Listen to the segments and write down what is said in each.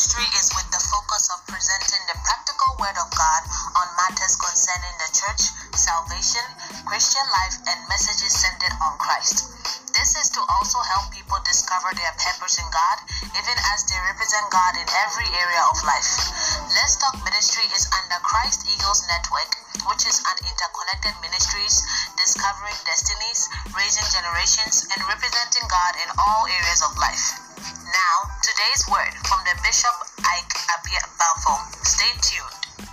ministry is with the focus of presenting the practical word of God on matters concerning the church, salvation, Christian life, and messages centered on Christ. This is to also help people discover their purpose in God, even as they represent God in every area of life. Let's Talk Ministry is under Christ Eagles Network, which is an interconnected ministries discovering destinies, raising generations, and representing God in all areas of life. Now, today's word from the Bishop Ike Apia Balfour. Stay tuned.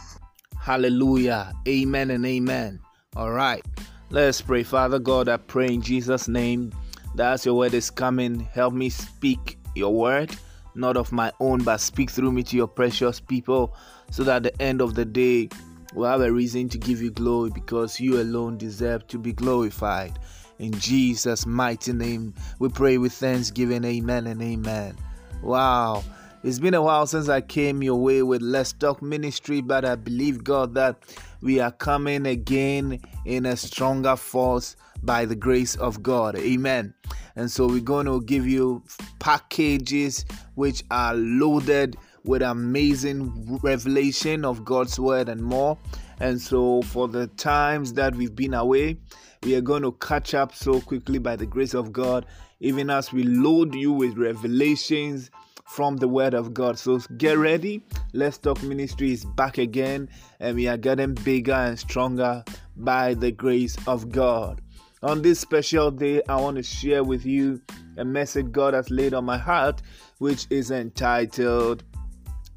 Hallelujah. Amen and amen. All right. Let's pray. Father God, I pray in Jesus' name that your word is coming, help me speak your word, not of my own, but speak through me to your precious people, so that at the end of the day, we'll have a reason to give you glory because you alone deserve to be glorified. In Jesus' mighty name, we pray with thanksgiving. Amen and amen. Wow. It's been a while since I came your way with Let's Talk Ministry, but I believe, God, that we are coming again in a stronger force by the grace of God. Amen. And so we're going to give you packages which are loaded with amazing revelation of God's word and more. And so for the times that we've been away, we are going to catch up so quickly by the grace of God, even as we load you with revelations from the Word of God. So get ready. Let's Talk Ministry is back again, and we are getting bigger and stronger by the grace of God. On this special day, I want to share with you a message God has laid on my heart, which is entitled,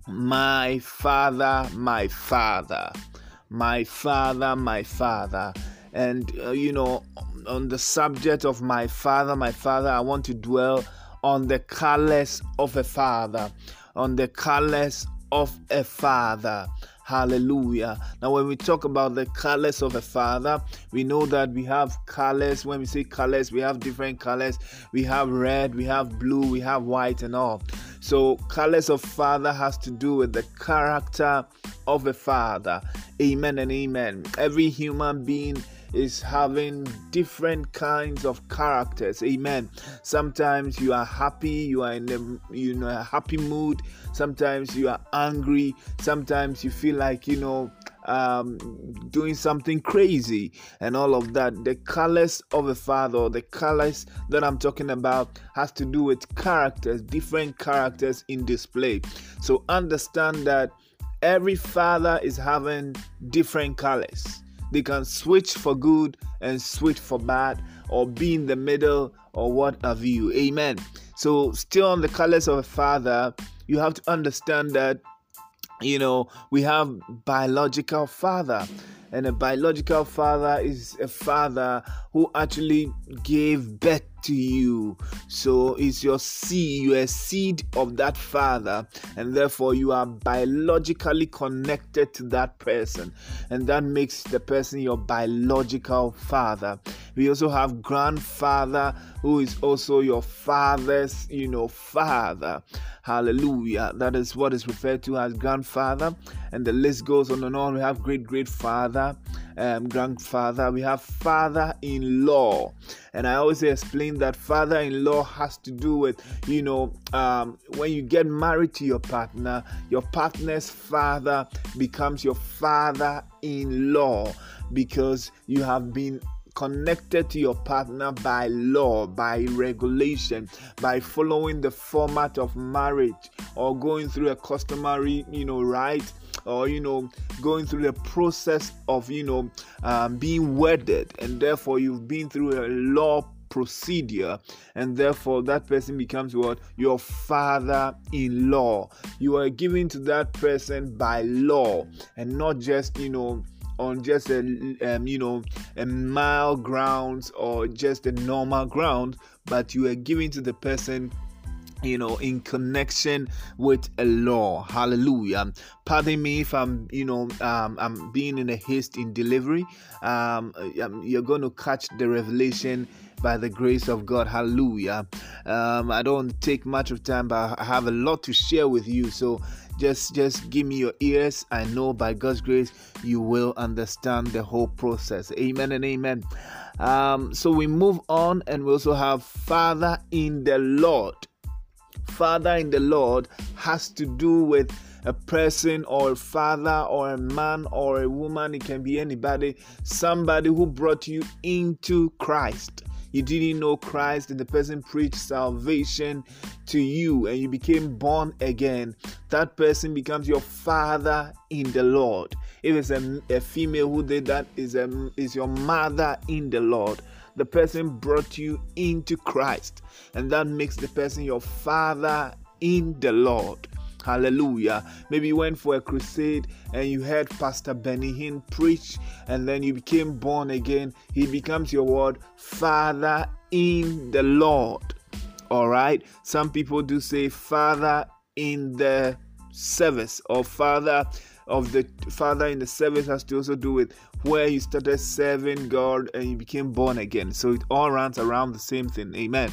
My Father, My Father. My Father, My Father. And, uh, you know, on the subject of my Father, My Father, I want to dwell on the colors of a father, on the colors of a father. Hallelujah. Now, when we talk about the colors of a father, we know that we have colors. When we say colors, we have different colors. We have red, we have blue, we have white, and all. So, colors of father has to do with the character of a father. Amen and amen. Every human being is having different kinds of characters. Amen. Sometimes you are happy, you are in a you know a happy mood. Sometimes you are angry. Sometimes you feel like you know um, doing something crazy and all of that. The colors of a father, the colors that I'm talking about, has to do with characters, different characters in display. So understand that every father is having different colors. They can switch for good and switch for bad, or be in the middle, or what have you. Amen. So, still on the colors of a father, you have to understand that you know we have biological father and a biological father is a father who actually gave birth to you. So it's your seed, you are seed of that father, and therefore you are biologically connected to that person, and that makes the person your biological father. We also have grandfather who is also your father's, you know, father. Hallelujah. That is what is referred to as grandfather, and the list goes on and on. We have great great father, um, grandfather. We have father-in-law, and I always explain that father-in-law has to do with, you know, um, when you get married to your partner, your partner's father becomes your father-in-law because you have been connected to your partner by law, by regulation, by following the format of marriage or going through a customary, you know, right or you know going through the process of you know um, being wedded and therefore you've been through a law procedure and therefore that person becomes what? Your father in law you are given to that person by law and not just you know on just a um, you know a mile grounds or just a normal ground but you are giving to the person you know in connection with a law. Hallelujah. Pardon me if i'm you know um, i'm being in a haste in delivery. Um, um, you're going to catch the revelation by the grace of god. Hallelujah. Um, i don't take much of time but i have a lot to share with you. So just just give me your ears. I know by god's grace you will understand the whole process. Amen and amen. Um, so we move on and we also have father in the lord Father in the Lord has to do with a person or a father or a man or a woman. It can be anybody, somebody who brought you into Christ. You didn't know Christ, and the person preached salvation to you, and you became born again. That person becomes your father in the Lord. If it's a, a female who did that, is a, is your mother in the Lord the person brought you into Christ, and that makes the person your father in the Lord. Hallelujah. Maybe you went for a crusade and you heard Pastor Benny Hinn preach, and then you became born again. He becomes your word, Father in the Lord. All right. Some people do say Father in the service or Father of the Father in the service has to also do with where you started serving God and you became born again. So it all runs around the same thing. Amen.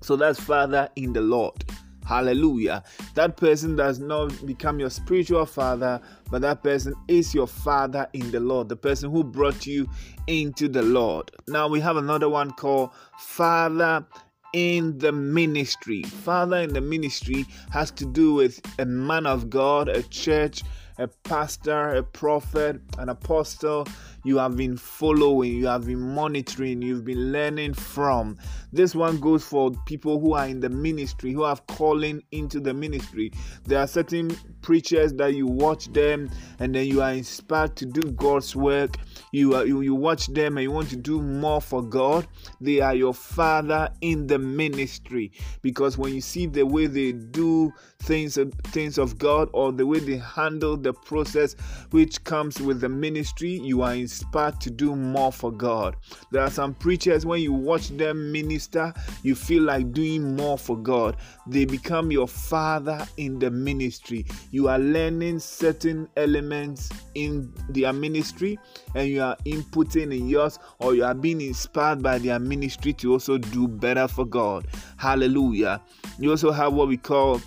So that's Father in the Lord. Hallelujah. That person does not become your spiritual father, but that person is your father in the Lord, the person who brought you into the Lord. Now we have another one called Father in the ministry. Father in the ministry has to do with a man of God, a church, a pastor, a prophet, an apostle, you have been following, you have been monitoring, you've been learning from. This one goes for people who are in the ministry, who have calling into the ministry. There are certain preachers that you watch them and then you are inspired to do God's work. You, are, you, you watch them and you want to do more for God. They are your father in the ministry because when you see the way they do things, uh, things of God or the way they handle the process which comes with the ministry, you are inspired to do more for God. There are some preachers, when you watch them minister, you feel like doing more for God. They become your father in the ministry. You are learning certain elements in their ministry and you are inputting in yours, or you are being inspired by their ministry to also do better for God. Hallelujah. You also have what we call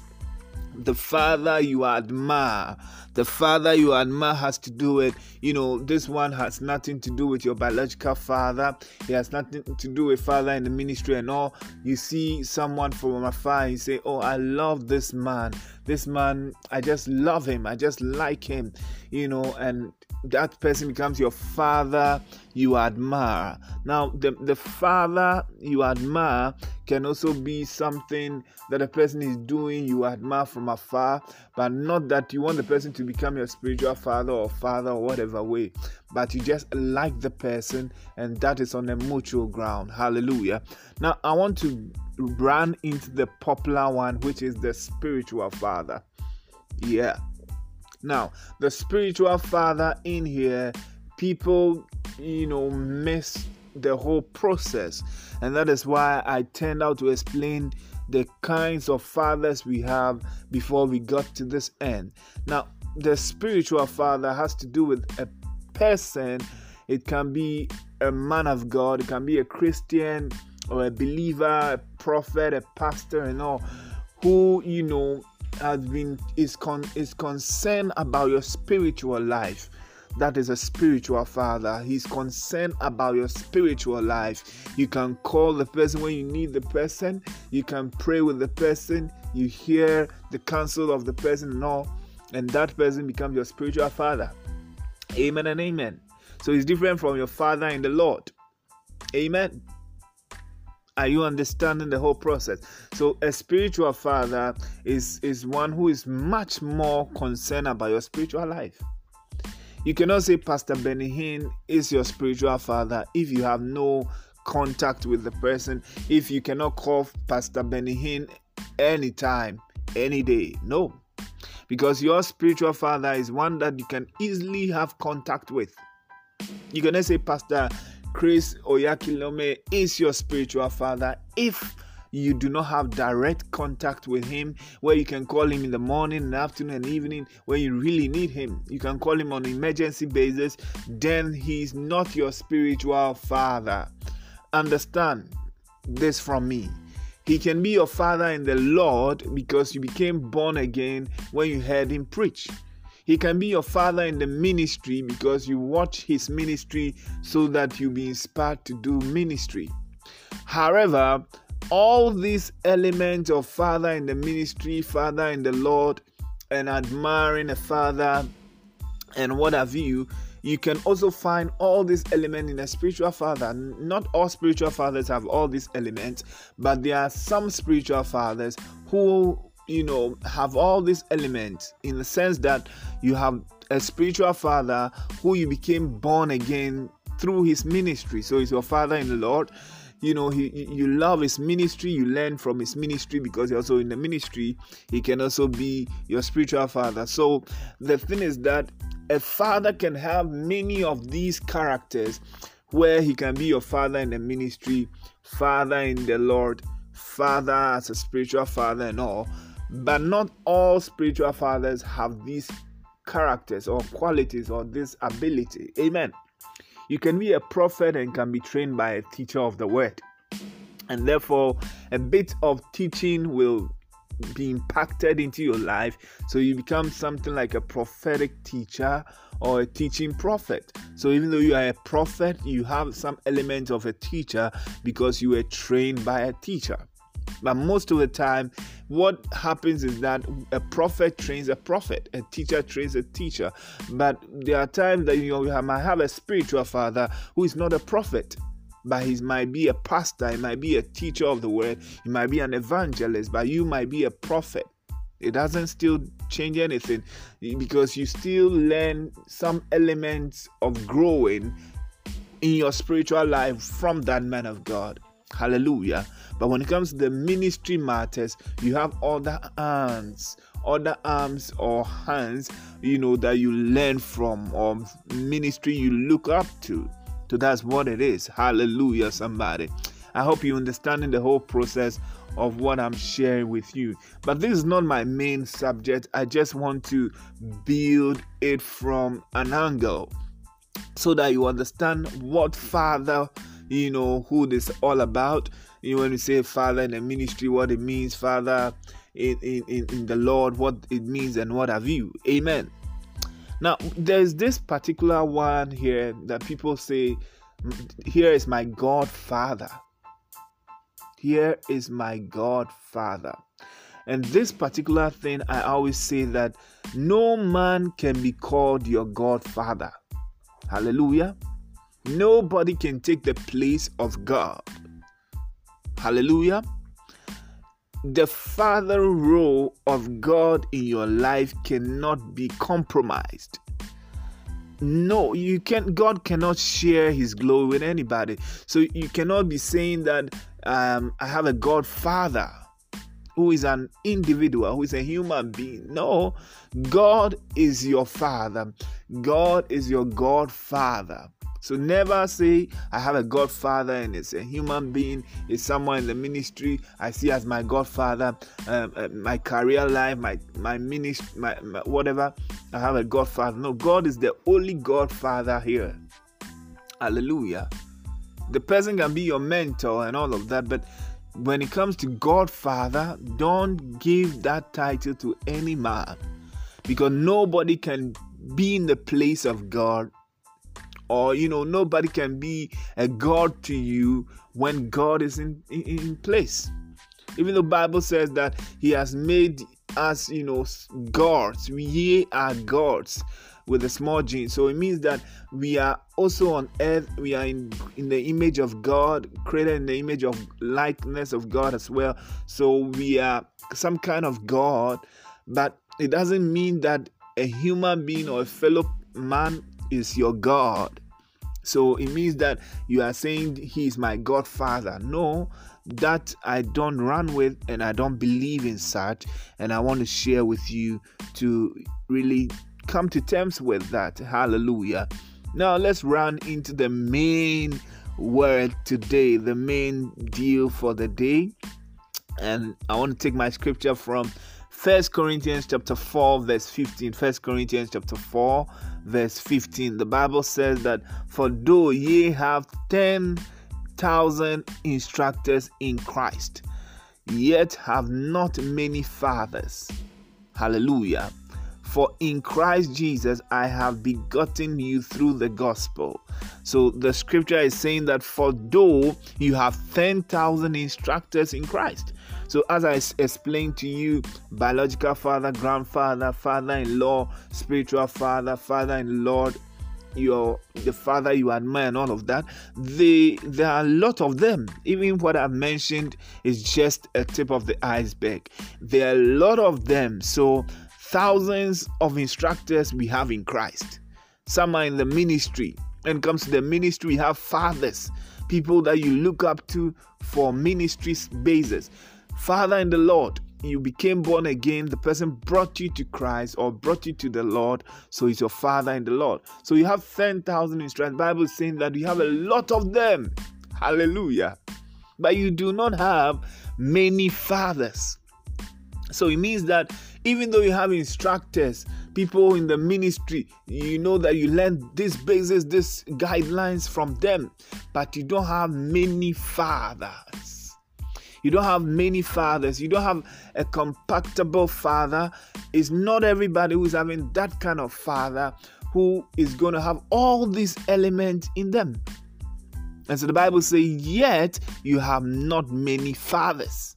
the father you admire the father you admire has to do with you know this one has nothing to do with your biological father it has nothing to do with father in the ministry and all you see someone from afar and you say oh i love this man this man i just love him i just like him you know and that person becomes your father you admire. Now, the, the father you admire can also be something that a person is doing you admire from afar, but not that you want the person to become your spiritual father or father or whatever way, but you just like the person, and that is on a mutual ground. Hallelujah. Now, I want to run into the popular one, which is the spiritual father. Yeah. Now, the spiritual father in here, people, you know, miss the whole process. And that is why I turned out to explain the kinds of fathers we have before we got to this end. Now, the spiritual father has to do with a person, it can be a man of God, it can be a Christian or a believer, a prophet, a pastor, and all who, you know, has been is con is concerned about your spiritual life. That is a spiritual father. He's concerned about your spiritual life. You can call the person when you need the person. You can pray with the person. You hear the counsel of the person and all and that person becomes your spiritual father amen and amen so it's different from your father in the lord amen are you understanding the whole process? So a spiritual father is is one who is much more concerned about your spiritual life. You cannot say Pastor Benny Hinn is your spiritual father if you have no contact with the person, if you cannot call Pastor Benny Hinn anytime, any day. No. Because your spiritual father is one that you can easily have contact with. You cannot say Pastor Chris Oyakhilome is your spiritual father if you do not have direct contact with him where you can call him in the morning afternoon and evening when you really need him. You can call him on emergency basis then he's not your spiritual father. Understand this from me he can be your father in the lord because you became born again when you heard him preach he can be your father in the ministry because you watch his ministry so that you be inspired to do ministry. However, all these elements of father in the ministry, father in the Lord, and admiring a father and what have you, you can also find all these elements in a spiritual father. Not all spiritual fathers have all these elements, but there are some spiritual fathers who, you know, have all these elements in the sense that you have a spiritual father who you became born again through his ministry. So he's your father in the Lord you know he, you love his ministry you learn from his ministry because you're also in the ministry he can also be your spiritual father. So the thing is that a father can have many of these characters where he can be your father in the ministry father in the lord father as a spiritual father and all but not all spiritual fathers have these characters or qualities or this ability. Amen you can be a prophet and can be trained by a teacher of the word. And therefore, a bit of teaching will be impacted into your life. So you become something like a prophetic teacher or a teaching prophet. So even though you are a prophet, you have some element of a teacher because you were trained by a teacher. But most of the time, what happens is that a prophet trains a prophet, a teacher trains a teacher. But there are times that you know, you might have a spiritual father who is not a prophet, but he might be a pastor, he might be a teacher of the word, he might be an evangelist, but you might be a prophet. It doesn't still change anything because you still learn some elements of growing in your spiritual life from that man of God. Hallelujah. But when it comes to the ministry matters, you have other hands, other arms or hands, you know, that you learn from or ministry you look up to. So that's what it is. Hallelujah, somebody. I hope you understanding the whole process of what I'm sharing with you. But this is not my main subject. I just want to build it from an angle so that you understand what Father, you know, who this all about you know, when we say Father in the ministry, what it means, Father in, in, in the Lord, what it means, and what have you. Amen. Now, there's this particular one here that people say, Here is my Godfather. Here is my Godfather. And this particular thing, I always say that no man can be called your Godfather. Hallelujah. Nobody can take the place of God. Hallelujah. The father role of God in your life cannot be compromised. No, you can't. God cannot share his glory with anybody. So you cannot be saying that um, I have a God father who is an individual, who is a human being. No, God is your father. God is your God father. So never say, I have a godfather and it's a human being, it's someone in the ministry I see as my godfather, um, uh, my career life, my, my ministry, my, my, whatever. I have a godfather. No, God is the only godfather here. Hallelujah. The person can be your mentor and all of that, but when it comes to Godfather, don't give that title to any man because nobody can be in the place of God or you know nobody can be a god to you when god is in, in, in place. Even the bible says that he has made us you know gods we are gods with a small g. So it means that we are also on earth we are in in the image of god created in the image of likeness of god as well. So we are some kind of god but it doesn't mean that a human being or a fellow man is your God. So it means that you are saying he is my godfather. No, that I don't run with and I don't believe in such. And I want to share with you to really come to terms with that. Hallelujah. Now let's run into the main word today, the main deal for the day. And I want to take my scripture from First Corinthians chapter 4 verse 15. First Corinthians chapter 4 verse 15. The Bible says that for though ye have 10,000 instructors in Christ, yet have not many fathers. Hallelujah. For in Christ Jesus I have begotten you through the gospel. So the scripture is saying that for though you have 10,000 instructors in Christ. So, as I explained to you, biological father, grandfather, father in law, spiritual father, father in law, your the father you admire and all of that they there are a lot of them. Even what i've mentioned is just a tip of the iceberg. There are a lot of them. So thousands of instructors we have in christ. Some are in the ministry. It comes to the ministry we have fathers people that you look up to for ministry basis father in the lord you became born again, the person brought you to Christ or brought you to the Lord, so he's your father in the Lord. So you have 10,000 instructions. Bible is saying that you have a lot of them. Hallelujah. But you do not have many fathers. So it means that even though you have instructors, people in the ministry, you know that you learn this basis, these guidelines from them, but you don't have many fathers. You don't have many fathers. You don't have a compatible father. It's not everybody who's having that kind of father who is going to have all these elements in them. And so the Bible says, Yet you have not many fathers.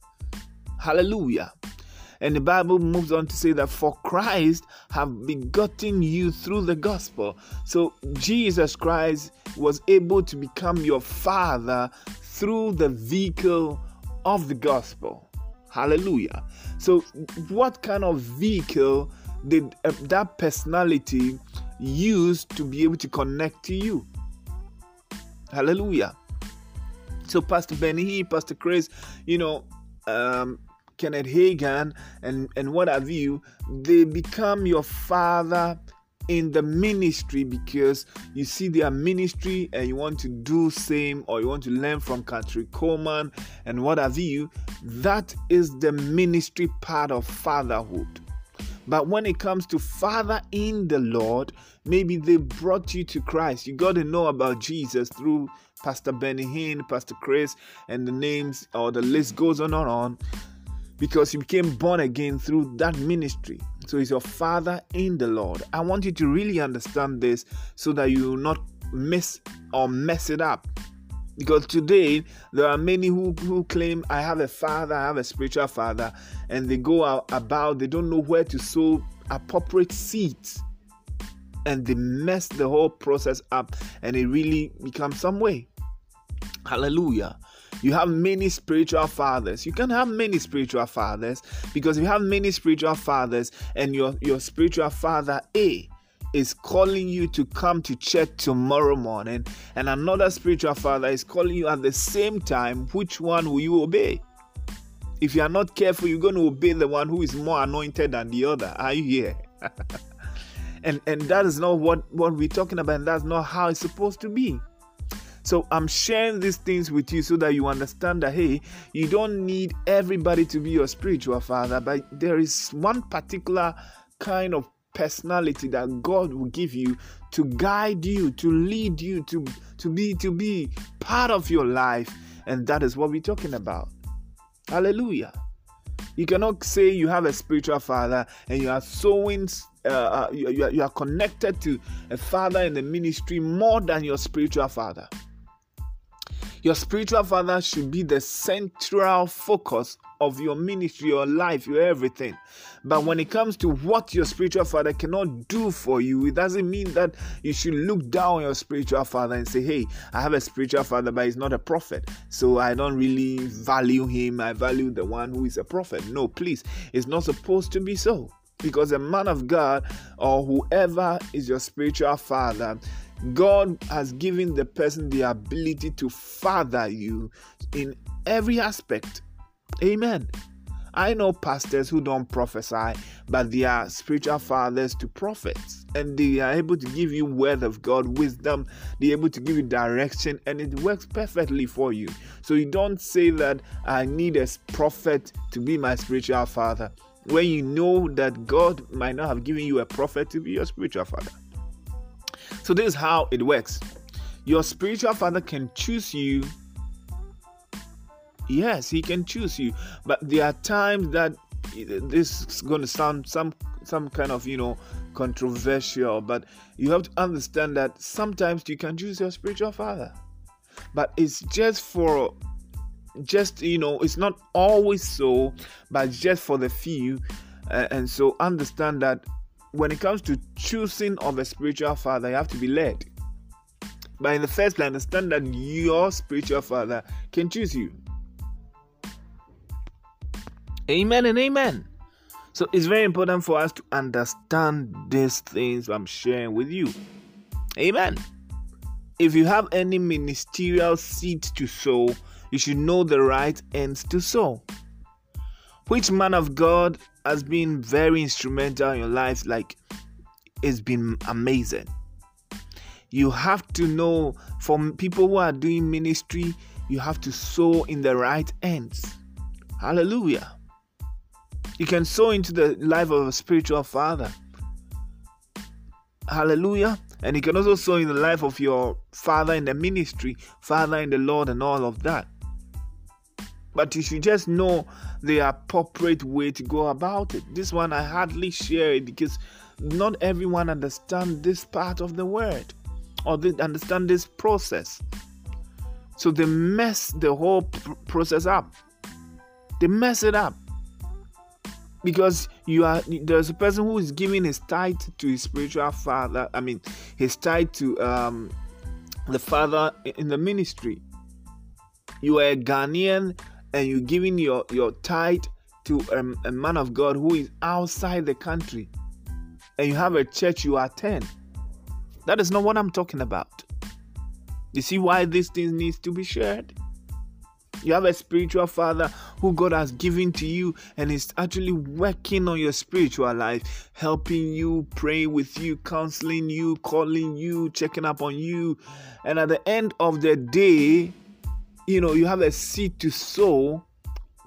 Hallelujah. And the Bible moves on to say that for Christ have begotten you through the gospel. So Jesus Christ was able to become your father through the vehicle of the gospel. Hallelujah. So, what kind of vehicle did uh, that personality use to be able to connect to you? Hallelujah. So, Pastor Benny, Pastor Chris, you know, um, Kenneth Hagin, and and what have you, they become your father in the ministry because you see their ministry and you want to do same or you want to learn from Kathryn Kuhlman and what have you, that is the ministry part of fatherhood. But when it comes to father in the Lord, maybe they brought you to Christ. You got to know about Jesus through Pastor Benny Hinn, Pastor Chris, and the names or the list goes on and on because you became born again through that ministry. So he's your father in the Lord. I want you to really understand this so that you will not miss or mess it up. Because today there are many who, who claim I have a father, I have a spiritual father, and they go out about, they don't know where to sow appropriate seeds. And they mess the whole process up and it really becomes some way. Hallelujah. You have many spiritual fathers. You can have many spiritual fathers because if you have many spiritual fathers and your, your spiritual father A is calling you to come to church tomorrow morning, and another spiritual father is calling you at the same time, which one will you obey? If you are not careful, you're going to obey the one who is more anointed than the other. Are you here? and and that is not what, what we're talking about, and that's not how it's supposed to be. So I'm sharing these things with you so that you understand that hey, you don't need everybody to be your spiritual father, but there is one particular kind of personality that God will give you to guide you, to lead you, to to be to be part of your life, and that is what we're talking about. Hallelujah. You cannot say you have a spiritual father and you are sowing, uh, uh, you, you are connected to a father in the ministry more than your spiritual father. Your spiritual father should be the central focus of your ministry, your life, your everything. But when it comes to what your spiritual father cannot do for you, it doesn't mean that you should look down on your spiritual father and say, Hey, I have a spiritual father, but he's not a prophet. So I don't really value him. I value the one who is a prophet. No, please. It's not supposed to be so. Because a man of God or whoever is your spiritual father God has given the person the ability to father you in every aspect. Amen. I know pastors who don't prophesy, but they are spiritual fathers to prophets, and they are able to give you word of God, wisdom. They're able to give you direction, and it works perfectly for you. So you don't say that I need a prophet to be my spiritual father when you know that God might not have given you a prophet to be your spiritual father. So, this is how it works. Your spiritual father can choose you. Yes, he can choose you, but there are times that this is going to sound some some kind of you know controversial, but you have to understand that sometimes you can choose your spiritual father, but it's just for just you know it's not always so, but just for the few, uh, and so understand that when it comes to choosing of a spiritual father, you have to be led. But in the first place, understand that your spiritual father can choose you. Amen and amen. So it's very important for us to understand these things I'm sharing with you. Amen. If you have any ministerial seeds to sow, you should know the right ends to sow. Which man of God has been very instrumental in your life? Like, it's been amazing. You have to know from people who are doing ministry, you have to sow in the right ends. Hallelujah. You can sow into the life of a spiritual father. Hallelujah. And you can also sow in the life of your father in the ministry, father in the Lord, and all of that. But you should just know the appropriate way to go about it. This one I hardly share it because not everyone understand this part of the word or they understand this process. So they mess the whole process up. They mess it up because you are there's a person who is giving his tithe to his spiritual father i mean his tithe to um, the father in the ministry you are a ghanaian and you're giving your your tithe to a, a man of god who is outside the country and you have a church you attend. That is not what i'm talking about. You see why these things needs to be shared? You have a spiritual father who God has given to you and is actually working on your spiritual life, helping you, praying with you, counseling you, calling you, checking up on you. And at the end of the day, you know, you have a seed to sow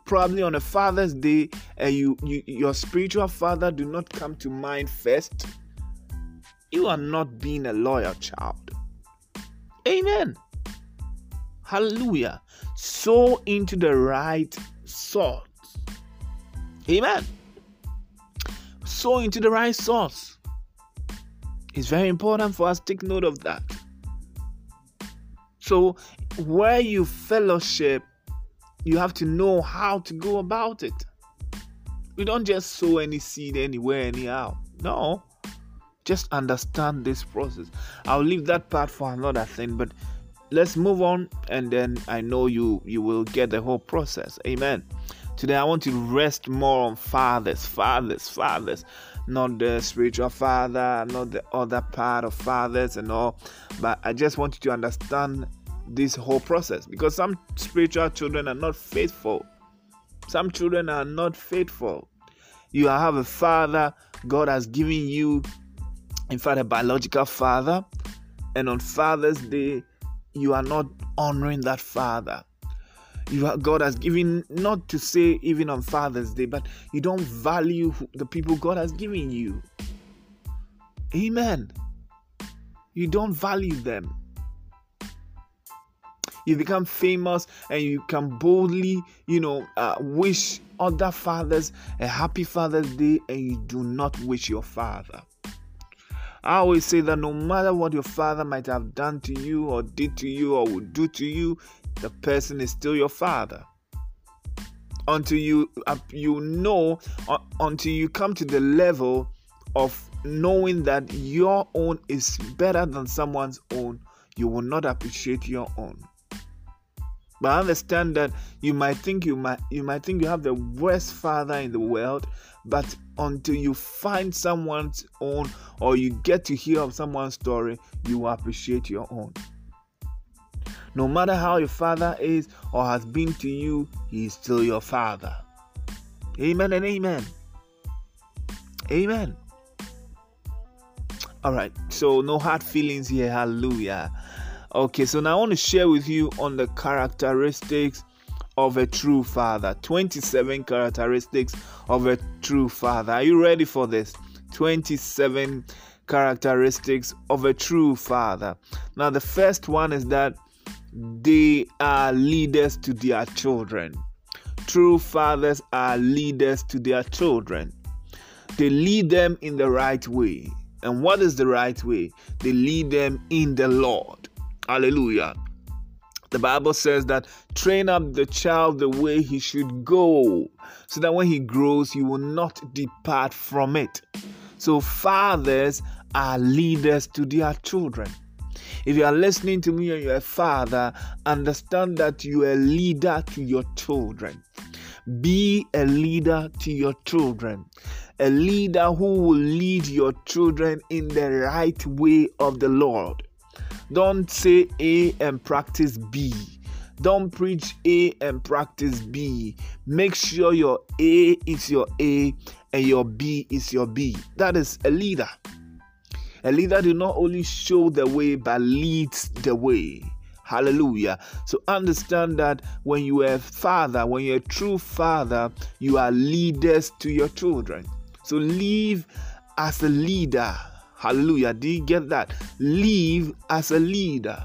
probably on a father's day and you, you your spiritual father do not come to mind first you are not being a loyal child amen hallelujah sow into the right source. Amen. Sow into the right source. It's very important for us to take note of that. So, where you fellowship, you have to know how to go about it. You don't just sow any seed anywhere, anyhow. No. Just understand this process. I'll leave that part for another thing, but let's move on and then i know you you will get the whole process amen today i want to rest more on fathers fathers fathers not the spiritual father not the other part of fathers and all but i just want you to understand this whole process because some spiritual children are not faithful some children are not faithful you have a father god has given you in fact a biological father and on father's day you are not honoring that father. You are, God has given, not to say even on Father's Day, but you don't value the people God has given you. Amen. You don't value them. You become famous and you can boldly, you know, uh, wish other fathers a happy Father's Day and you do not wish your father. I always say that no matter what your father might have done to you, or did to you, or would do to you, the person is still your father. Until you uh, you know, uh, until you come to the level of knowing that your own is better than someone's own, you will not appreciate your own. But I understand that you might think you might you might think you have the worst father in the world, but until you find someone's own or you get to hear of someone's story, you appreciate your own. No matter how your father is or has been to you, he is still your father. Amen and amen. Amen. All right, so no hard feelings here. Hallelujah. Okay, so now I want to share with you on the characteristics of a true father. 27 characteristics of a true father. Are you ready for this? 27 characteristics of a true father. Now, the first one is that they are leaders to their children. True fathers are leaders to their children. They lead them in the right way. And what is the right way? They lead them in the Lord. Hallelujah. The Bible says that train up the child the way he should go, so that when he grows, he will not depart from it. So, fathers are leaders to their children. If you are listening to me and you're a father, understand that you are a leader to your children. Be a leader to your children. A leader who will lead your children in the right way of the Lord. Don't say A and practice B. Don't preach A and practice B. Make sure your A is your A and your B is your B. That is a leader. A leader do not only show the way but leads the way. Hallelujah. So understand that when you are a father, when you're a true father, you are leaders to your children. So live as a leader. Hallelujah. Do you get that? Live as a leader.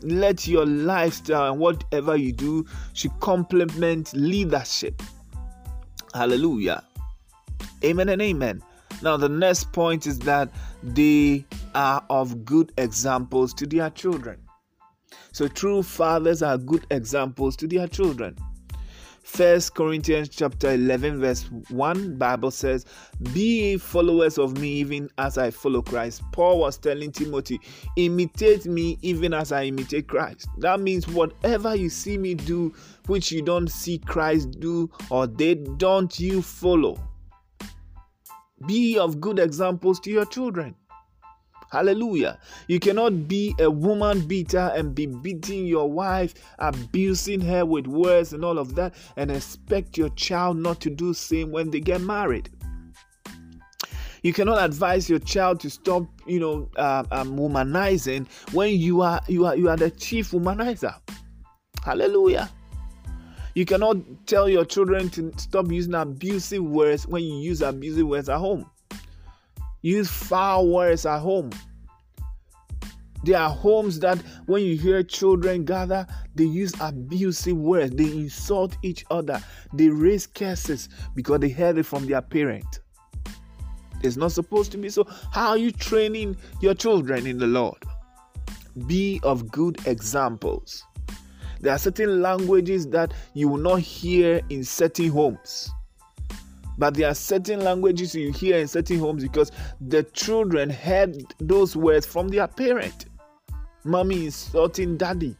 Let your lifestyle and whatever you do should complement leadership. Hallelujah. Amen and amen. Now, the next point is that they are of good examples to their children. So, true fathers are good examples to their children. First Corinthians chapter 11 verse 1 Bible says, "Be followers of me even as I follow Christ." Paul was telling Timothy, "Imitate me even as I imitate Christ." That means whatever you see me do which you don't see Christ do or they don't you follow. Be of good examples to your children. Hallelujah. You cannot be a woman beater and be beating your wife, abusing her with words and all of that, and expect your child not to do same when they get married. You cannot advise your child to stop, you know, uh, um, womanizing when you are you are you are the chief womanizer. Hallelujah. You cannot tell your children to stop using abusive words when you use abusive words at home. Use foul words at home. There are homes that when you hear children gather, they use abusive words, they insult each other, they raise curses because they heard it from their parent. It's not supposed to be so. How are you training your children in the Lord? Be of good examples. There are certain languages that you will not hear in certain homes. But there are certain languages you hear in certain homes because the children heard those words from their parent. Mommy insulting daddy.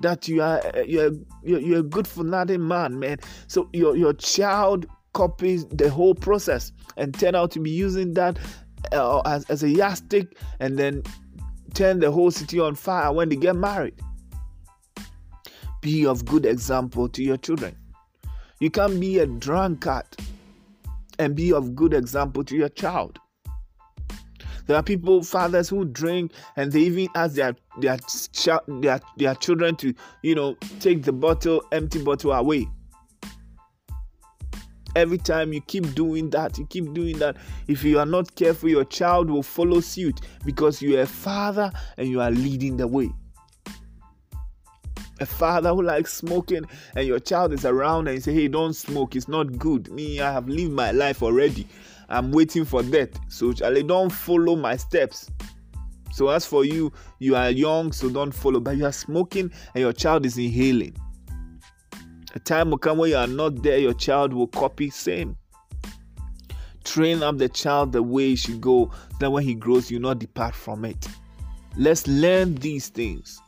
That you are you're you're, a good for nothing man, man. So your your child copies the whole process and turn out to be using that uh, as, as a yardstick and then turn the whole city on fire when they get married. Be of good example to your children. You can't be a drunkard and be of good example to your child. There are people, fathers who drink, and they even ask their their their, their children to, you know, take the bottle, empty bottle away. Every time you keep doing that, you keep doing that. If you are not careful, your child will follow suit because you are a father and you are leading the way a father who likes smoking and your child is around and you say hey don't smoke. It's not good. Me i have lived my life already. I'm waiting for death. So charlie don't follow my steps. So as for you you are young so don't follow. But you are smoking and your child is inhaling. A time will come when you are not there your child will copy same. Train up the child the way he should go then when he grows you not depart from it. Let's learn these things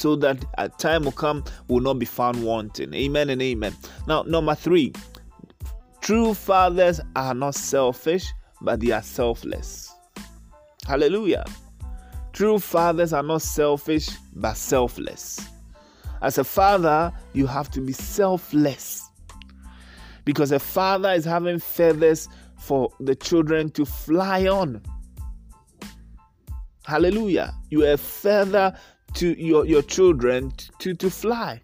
so that a time will come will not be found wanting. Amen and amen. Now, number three, true fathers are not selfish, but they are selfless. Hallelujah. True fathers are not selfish, but selfless. As a father, you have to be selfless. Because a father is having feathers for the children to fly on. Hallelujah. You are a feather to your, your children to, to fly.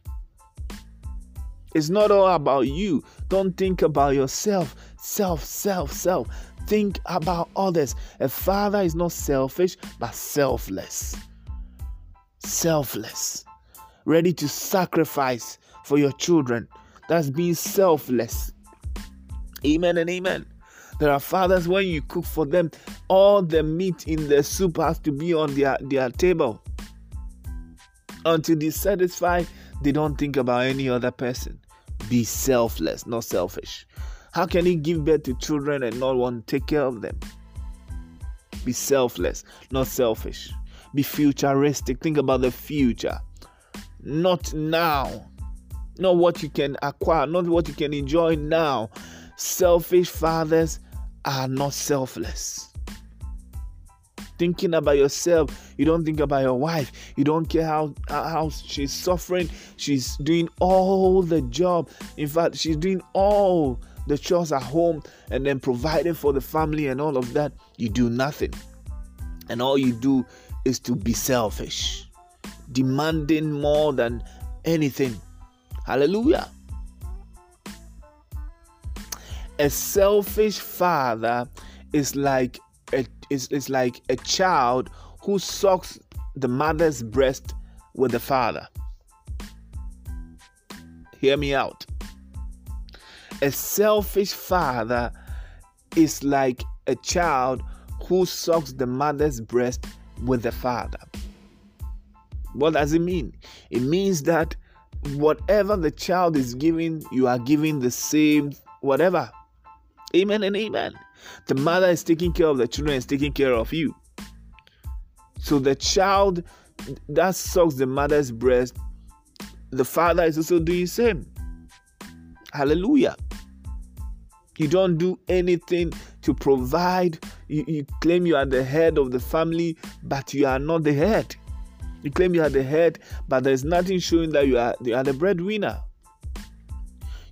It's not all about you. Don't think about yourself. Self, self, self. Think about others. A father is not selfish, but selfless. Selfless. Ready to sacrifice for your children. That's being selfless. Amen and amen. There are fathers when you cook for them, all the meat in the soup has to be on their, their table. Until they satisfy, they don't think about any other person. Be selfless, not selfish. How can he give birth to children and not want to take care of them? Be selfless, not selfish. Be futuristic. Think about the future, not now. Not what you can acquire, not what you can enjoy now. Selfish fathers are not selfless. Thinking about yourself, you don't think about your wife. You don't care how how she's suffering. She's doing all the job. In fact, she's doing all the chores at home and then providing for the family and all of that. You do nothing, and all you do is to be selfish, demanding more than anything. Hallelujah. A selfish father is like is, is like a child who sucks the mother's breast with the father. Hear me out. A selfish father is like a child who sucks the mother's breast with the father. What does it mean? It means that whatever the child is giving, you are giving the same whatever. Amen and amen. The mother is taking care of the children, is taking care of you. So the child that sucks the mother's breast, the father is also doing the same. Hallelujah. You don't do anything to provide. You, you claim you are the head of the family, but you are not the head. You claim you are the head, but there's nothing showing that you are, you are the breadwinner.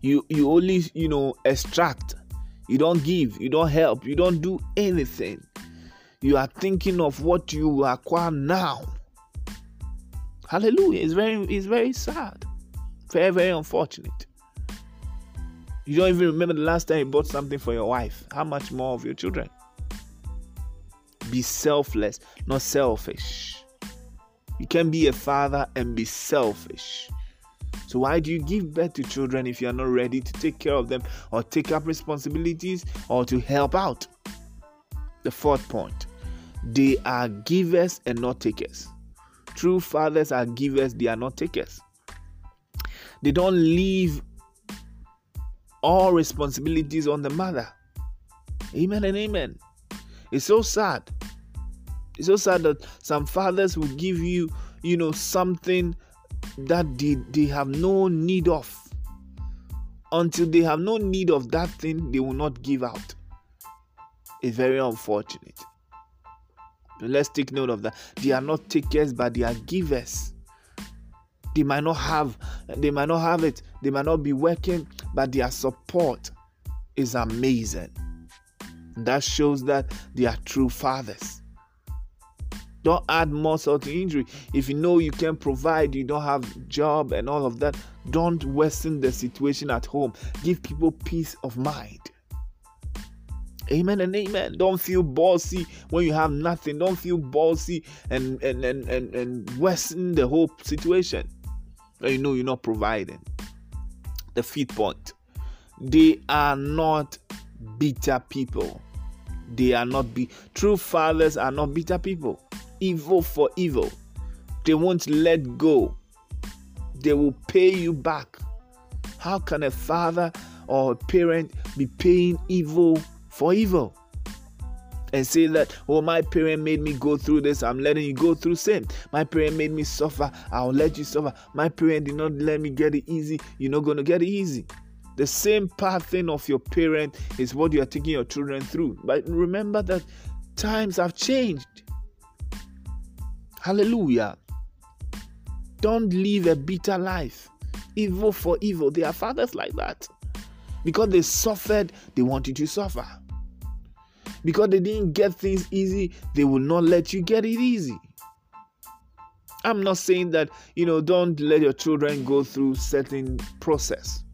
You you only you know extract you don't give, you don't help, you don't do anything. You are thinking of what you acquire now. Hallelujah. It's very it's very sad. Very, very unfortunate. You don't even remember the last time you bought something for your wife. How much more of your children? Be selfless, not selfish. You can be a father and be selfish. So, why do you give birth to children if you are not ready to take care of them or take up responsibilities or to help out? The fourth point they are givers and not takers. True fathers are givers, they are not takers. They don't leave all responsibilities on the mother. Amen and amen. It's so sad. It's so sad that some fathers will give you, you know, something that they, they have no need of. Until they have no need of that thing, they will not give out. It's very unfortunate. Let's take note of that. They are not takers, but they are givers. They might not have, they might not have it, they might not be working, but their support is amazing. That shows that they are true fathers. Don't add more salt to injury. If you know you can provide, you don't have job and all of that, don't worsen the situation at home. Give people peace of mind. Amen and amen. Don't feel bossy when you have nothing. Don't feel bossy and and and and, and worsen the whole situation. You know you're not providing. The fifth point. They are not bitter people. They are not be true fathers are not bitter people evil for evil. They won't let go. They will pay you back. How can a father or a parent be paying evil for evil? And say that, oh, my parent made me go through this, I'm letting you go through same. My parent made me suffer, I'll let you suffer. My parent did not let me get it easy, you're not gonna get it easy. The same pattern of your parent is what you are taking your children through. But remember that times have changed. Hallelujah. Don't live a bitter life. Evil for evil. There are fathers like that. Because they suffered, they want you to suffer. Because they didn't get things easy, they will not let you get it easy. I'm not saying that, you know, don't let your children go through certain process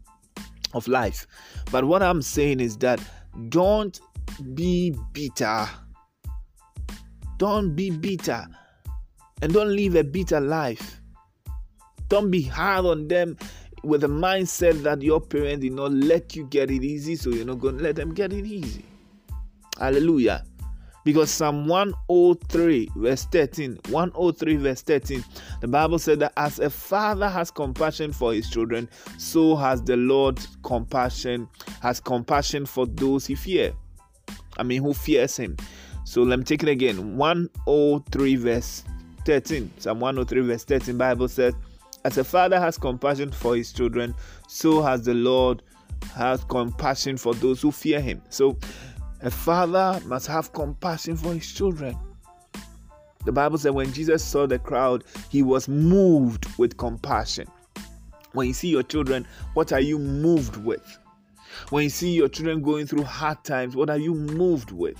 of life. But what I'm saying is that don't be bitter. Don't be bitter and don't live a bitter life. Don't be hard on them. with the mindset that your parents did not let you get it easy, so you're not going to let them get it easy. Hallelujah. Because Psalm 103, verse 13, 103, verse 13, the Bible said that as a father has compassion for his children, so has the Lord compassion, has compassion for those he fear. I mean, who fears him. So let me take it again. 103, verse 13. Psalm 103, verse 13, Bible says, As a father has compassion for his children, so has the Lord has compassion for those who fear him. So a father must have compassion for his children. The Bible said when Jesus saw the crowd, he was moved with compassion. When you see your children, what are you moved with? When you see your children going through hard times, what are you moved with?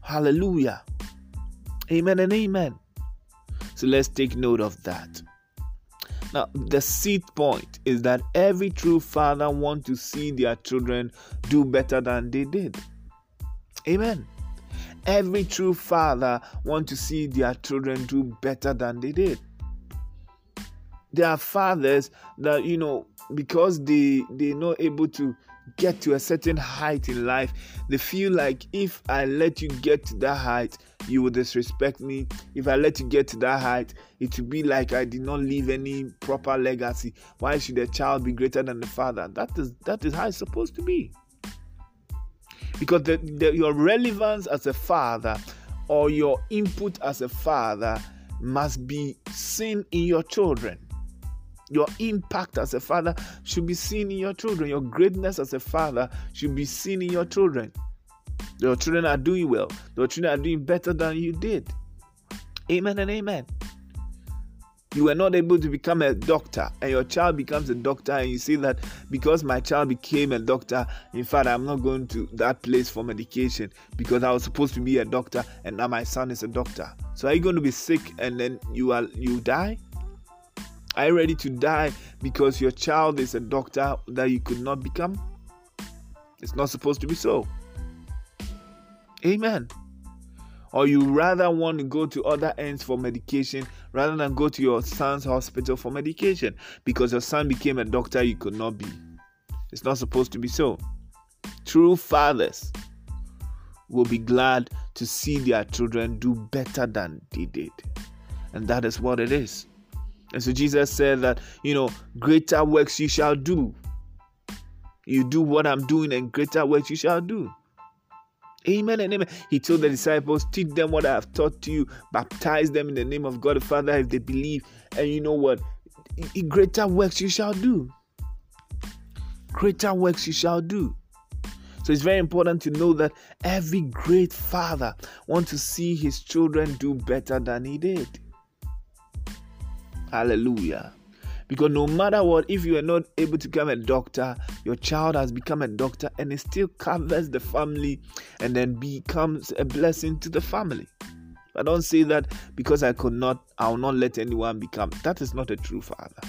Hallelujah. Amen and amen. So let's take note of that. Now, the seed point is that every true father wants to see their children do better than they did. Amen. Every true father wants to see their children do better than they did. There are fathers that you know because they they're not able to get to a certain height in life, they feel like if I let you get to that height, you will disrespect me. If I let you get to that height, it will be like I did not leave any proper legacy. Why should a child be greater than the father? That is that is how it's supposed to be because the, the, your relevance as a father or your input as a father must be seen in your children. Your impact as a father should be seen in your children. Your greatness as a father should be seen in your children. Your children are doing well. Your children are doing better than you did. Amen and amen you were not able to become a doctor and your child becomes a doctor and you say that because my child became a doctor in fact i'm not going to that place for medication because i was supposed to be a doctor and now my son is a doctor so are you going to be sick and then you are you die are you ready to die because your child is a doctor that you could not become it's not supposed to be so amen or you rather want to go to other ends for medication rather than go to your son's hospital for medication because your son became a doctor you could not be. It's not supposed to be so. True fathers will be glad to see their children do better than they did. And that is what it is. And so Jesus said that, you know, greater works you shall do. You do what I'm doing, and greater works you shall do. Amen and amen. He told the disciples, Teach them what I have taught you, baptize them in the name of God the Father if they believe. And you know what? Greater works you shall do. Greater works you shall do. So it's very important to know that every great father wants to see his children do better than he did. Hallelujah. Because no matter what, if you are not able to become a doctor, your child has become a doctor and it still covers the family and then becomes a blessing to the family. I don't say that because I could not, I will not let anyone become. That is not a true father.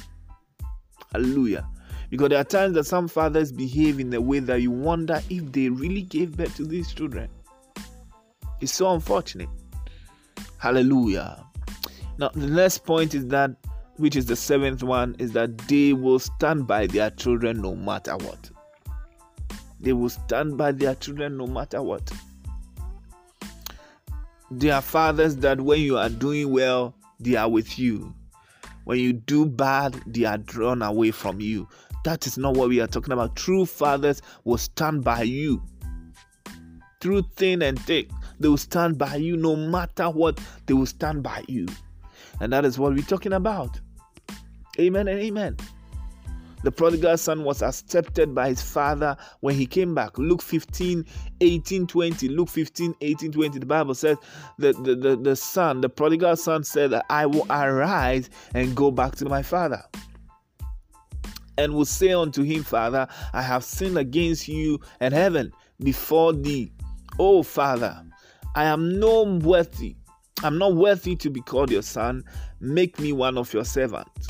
Hallelujah. Because there are times that some fathers behave in a way that you wonder if they really gave birth to these children. It's so unfortunate. Hallelujah. Now, the next point is that which is the seventh one, is that they will stand by their children no matter what. They will stand by their children no matter what. There are fathers that when you are doing well, they are with you. When you do bad, they are drawn away from you. That is not what we are talking about. True fathers will stand by you. Through thin and thick, they will stand by you no matter what, they will stand by you. And that is what we're talking about. Amen and amen. The prodigal son was accepted by his father when he came back. Luke 15, 18, 20. Luke 15, 18, 20. The Bible says that the, the, the son, the prodigal son said I will arise and go back to my father. And will say unto him, Father, I have sinned against you and heaven before thee. Oh Father, I am no worthy. I'm not worthy to be called your son. Make me one of your servants.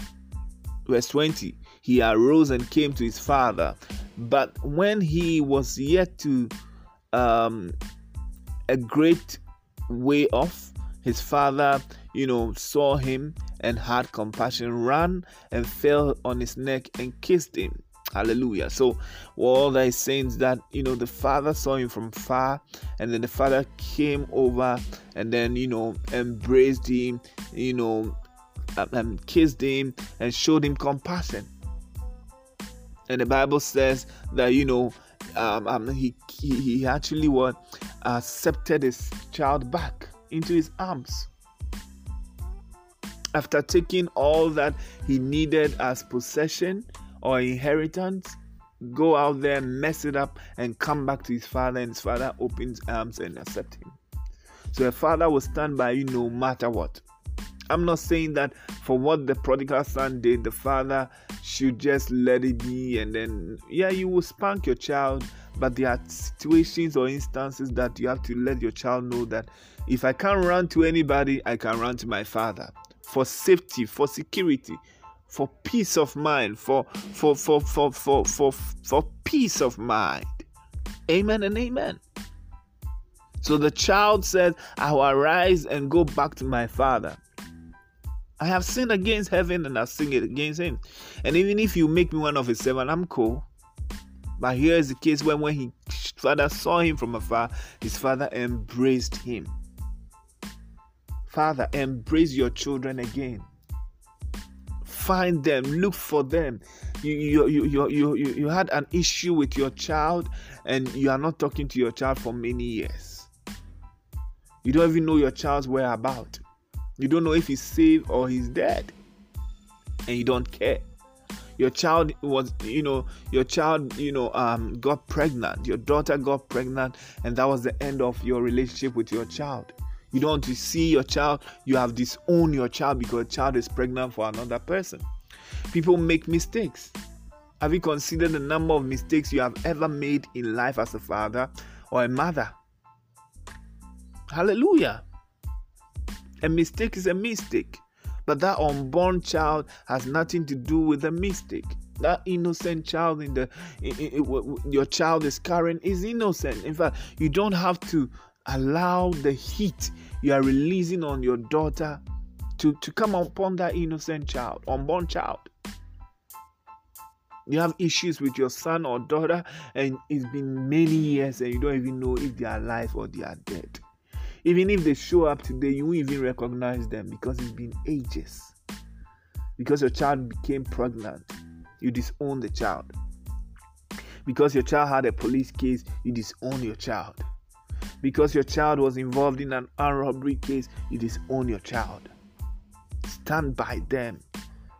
Verse 20 He arose and came to his father, but when he was yet to um, a great way off, His father, you know, saw him and had compassion, ran and fell on his neck and kissed him. Hallelujah. So, all that is saying is that, you know, the father saw him from far, and then the father came over and then, you know, embraced him, you know, and kissed him and showed him compassion. And the Bible says that, you know, um, um, he, he, he actually what accepted his child back into his arms after taking all that he needed as possession or inheritance, go out there, mess it up, and come back to his father, and his father opens arms and accept him. So a father will stand by you no matter what. I'm not saying that for what the prodigal son did, the father should just let it be and then, yeah, you will spank your child, but there are situations or instances that you have to let your child know that if I can't run to anybody, I can run to my father for safety, for security, for peace of mind, for for for for for for, for peace of mind. Amen and amen. So the child said, I will arise and go back to my father. I have sinned against heaven and I've sinned against him. And even if you make me one of his seven, I'm cool. But here is the case when when his father saw him from afar, his father embraced him. Father, embrace your children again. Find them, look for them. You, you, you, you, you, you had an issue with your child and you are not talking to your child for many years. You don't even know your child's whereabouts. You don't know if he's safe or he's dead. And you don't care. Your child was, you know, your child, you know, um, got pregnant. Your daughter got pregnant, and that was the end of your relationship with your child. You don't want to see your child, you have disowned your child because your child is pregnant for another person. People make mistakes. Have you considered the number of mistakes you have ever made in life as a father or a mother? Hallelujah. A mistake is a mistake, but that unborn child has nothing to do with a mistake. That innocent child in the in, in, in, your child is carrying is innocent. In fact, you don't have to allow the heat you are releasing on your daughter to, to come upon that innocent child, unborn child. You have issues with your son or daughter, and it's been many years, and you don't even know if they are alive or they are dead. Even if they show up today, you won't even recognize them because it's been ages. Because your child became pregnant, you disown the child. Because your child had a police case, you disown your child because your child was involved in an armed robbery case, you disown your child. Stand by them,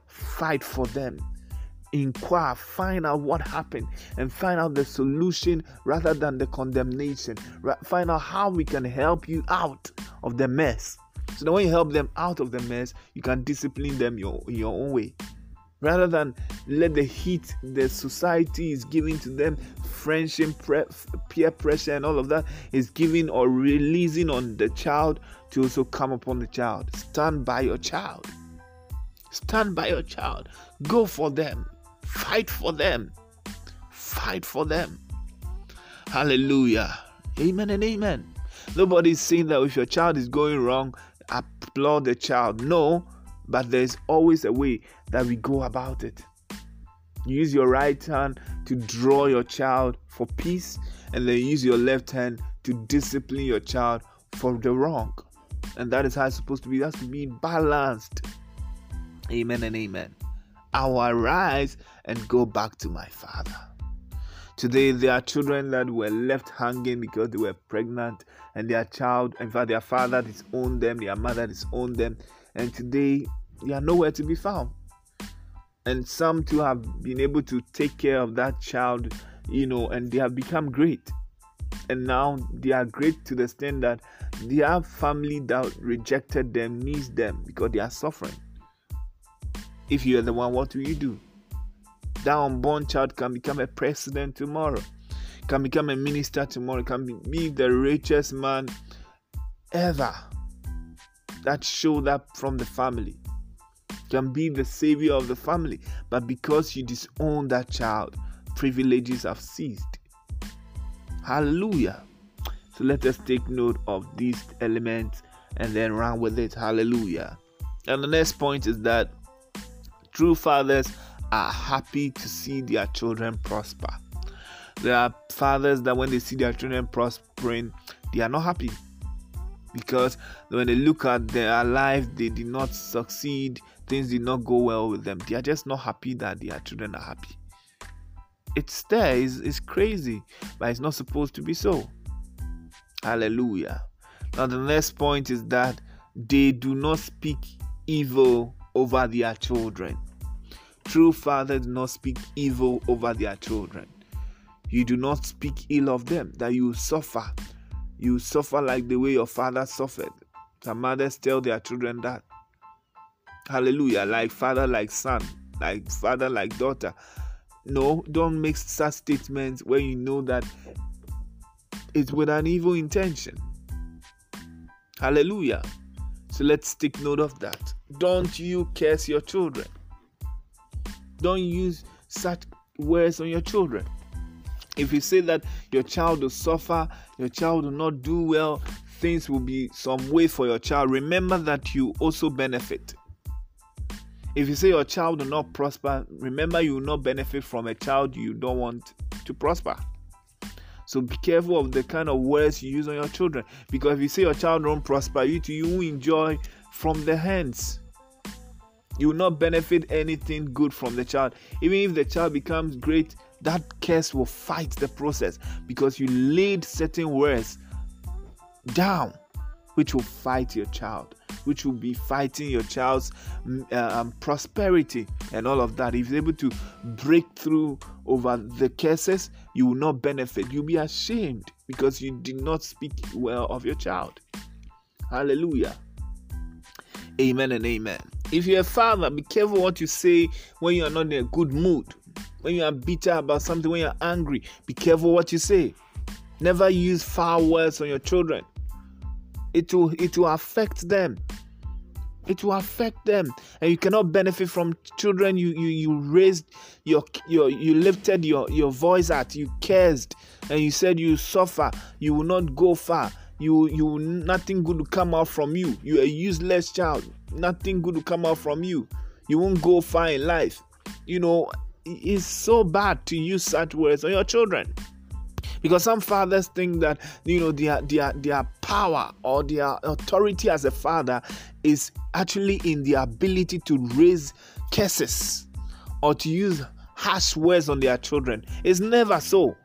fight for them, inquire, find out what happened, and find out the solution rather than the condemnation. Find out how we can help you out of the mess. So that when you help them out of the mess, you can discipline them your, your own way. Rather than let the heat the society is giving to them friendship peer pressure and all of that is giving or releasing on the child to also come upon the child. Stand by your child. Stand by your child. Go for them fight for them fight for them hallelujah amen and amen nobody's saying that if your child is going wrong applaud the child no but there's always a way that we go about it. Use your right hand to draw your child for peace, and then use your left hand to discipline your child for the wrong. And that is how it's supposed to be. That's to be balanced. Amen and amen. I will arise and go back to my father. Today, there are children that were left hanging because they were pregnant, and their child, in fact, their father disowned them, their mother disowned them, and today they are nowhere to be found. And some too have been able to take care of that child, you know, and they have become great. And now they are great to the extent that their family that rejected them needs them because they are suffering. If you are the one, what will you do? That unborn child can become a president tomorrow, can become a minister tomorrow, can be the richest man ever. That showed up from the family can be the savior of the family, but because you disown that child, privileges have ceased. Hallelujah. So let us take note of these elements and then run with it. Hallelujah. And the next point is that true fathers are happy to see their children prosper. There are fathers that when they see their children prospering, they are not happy because when they look at their life, they did not succeed, things did not go well with them. They are just not happy that their children are happy. It's there, it's, it's crazy, but it's not supposed to be so. Hallelujah. Now, the next point is that they do not speak evil over their children. True fathers do not speak evil over their children. You do not speak ill of them, that you suffer. You suffer like the way your father suffered. Some mothers tell their children that. Hallelujah. Like father, like son, like father, like daughter. No, don't make such statements when you know that it's with an evil intention. Hallelujah. So let's take note of that. Don't you curse your children. Don't use such words on your children. If you say that your child will suffer, your child will not do well, things will be some way for your child, remember that you also benefit. If you say your child will not prosper, remember you will not benefit from a child you don't want to prosper. So be careful of the kind of words you use on your children. Because if you say your child won't prosper, you too, you will enjoy from the hands. You will not benefit anything good from the child. Even if the child becomes great, that curse will fight the process because you laid certain words down which will fight your child which will be fighting your child's mm, uh, um, prosperity and all of that. If you're able to break through over the curses, you will not benefit. You'll be ashamed because you did not speak well of your child. Hallelujah. Amen and amen. If you're a father, be careful what you say when you are not in a good mood. When you are bitter about something, when you're angry, be careful what you say. Never use foul words on your children it will it will affect them. It will affect them. And you cannot benefit from children you you, you raised your your you lifted your your voice at you cursed and you said you suffer. You will not go far. You you nothing good will come out from you. You're a useless child. Nothing good will come out from you. You won't go far in life. You know it's so bad to use such words on your children because some fathers think that you know their their their power or their authority as a father is actually in the ability to raise curses or to use harsh words on their children. It's never so.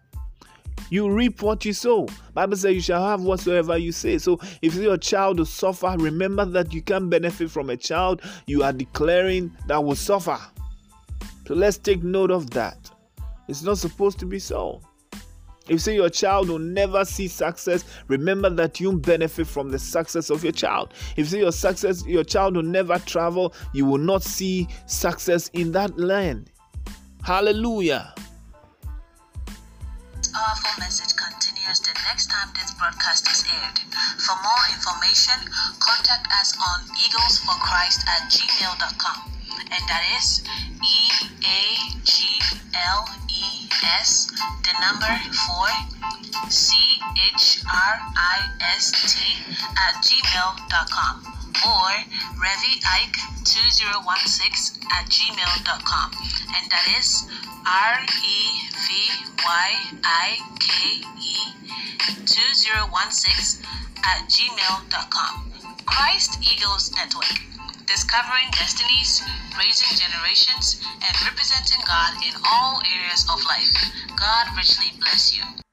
You reap what you sow. Bible says you shall have whatsoever you say. So if your child will suffer remember that you can benefit from a child you are declaring that will suffer. So let's take note of that. It's not supposed to be so if you say your child will never see success, remember that you benefit from the success of your child. If you say your success, your child will never travel, you will not see success in that land. Hallelujah. Powerful message continues the next time this broadcast is aired. For more information, contact us on eaglesforchrist at gmail.com and that is E A G L E S, the number four, C H R I S T at gmail.com or Revi Ike 2016 at gmail.com and that is R E V Y I K E 2016 at gmail.com. Christ Eagles Network discovering destinies, raising generations, and representing God in all areas of life. God richly bless you.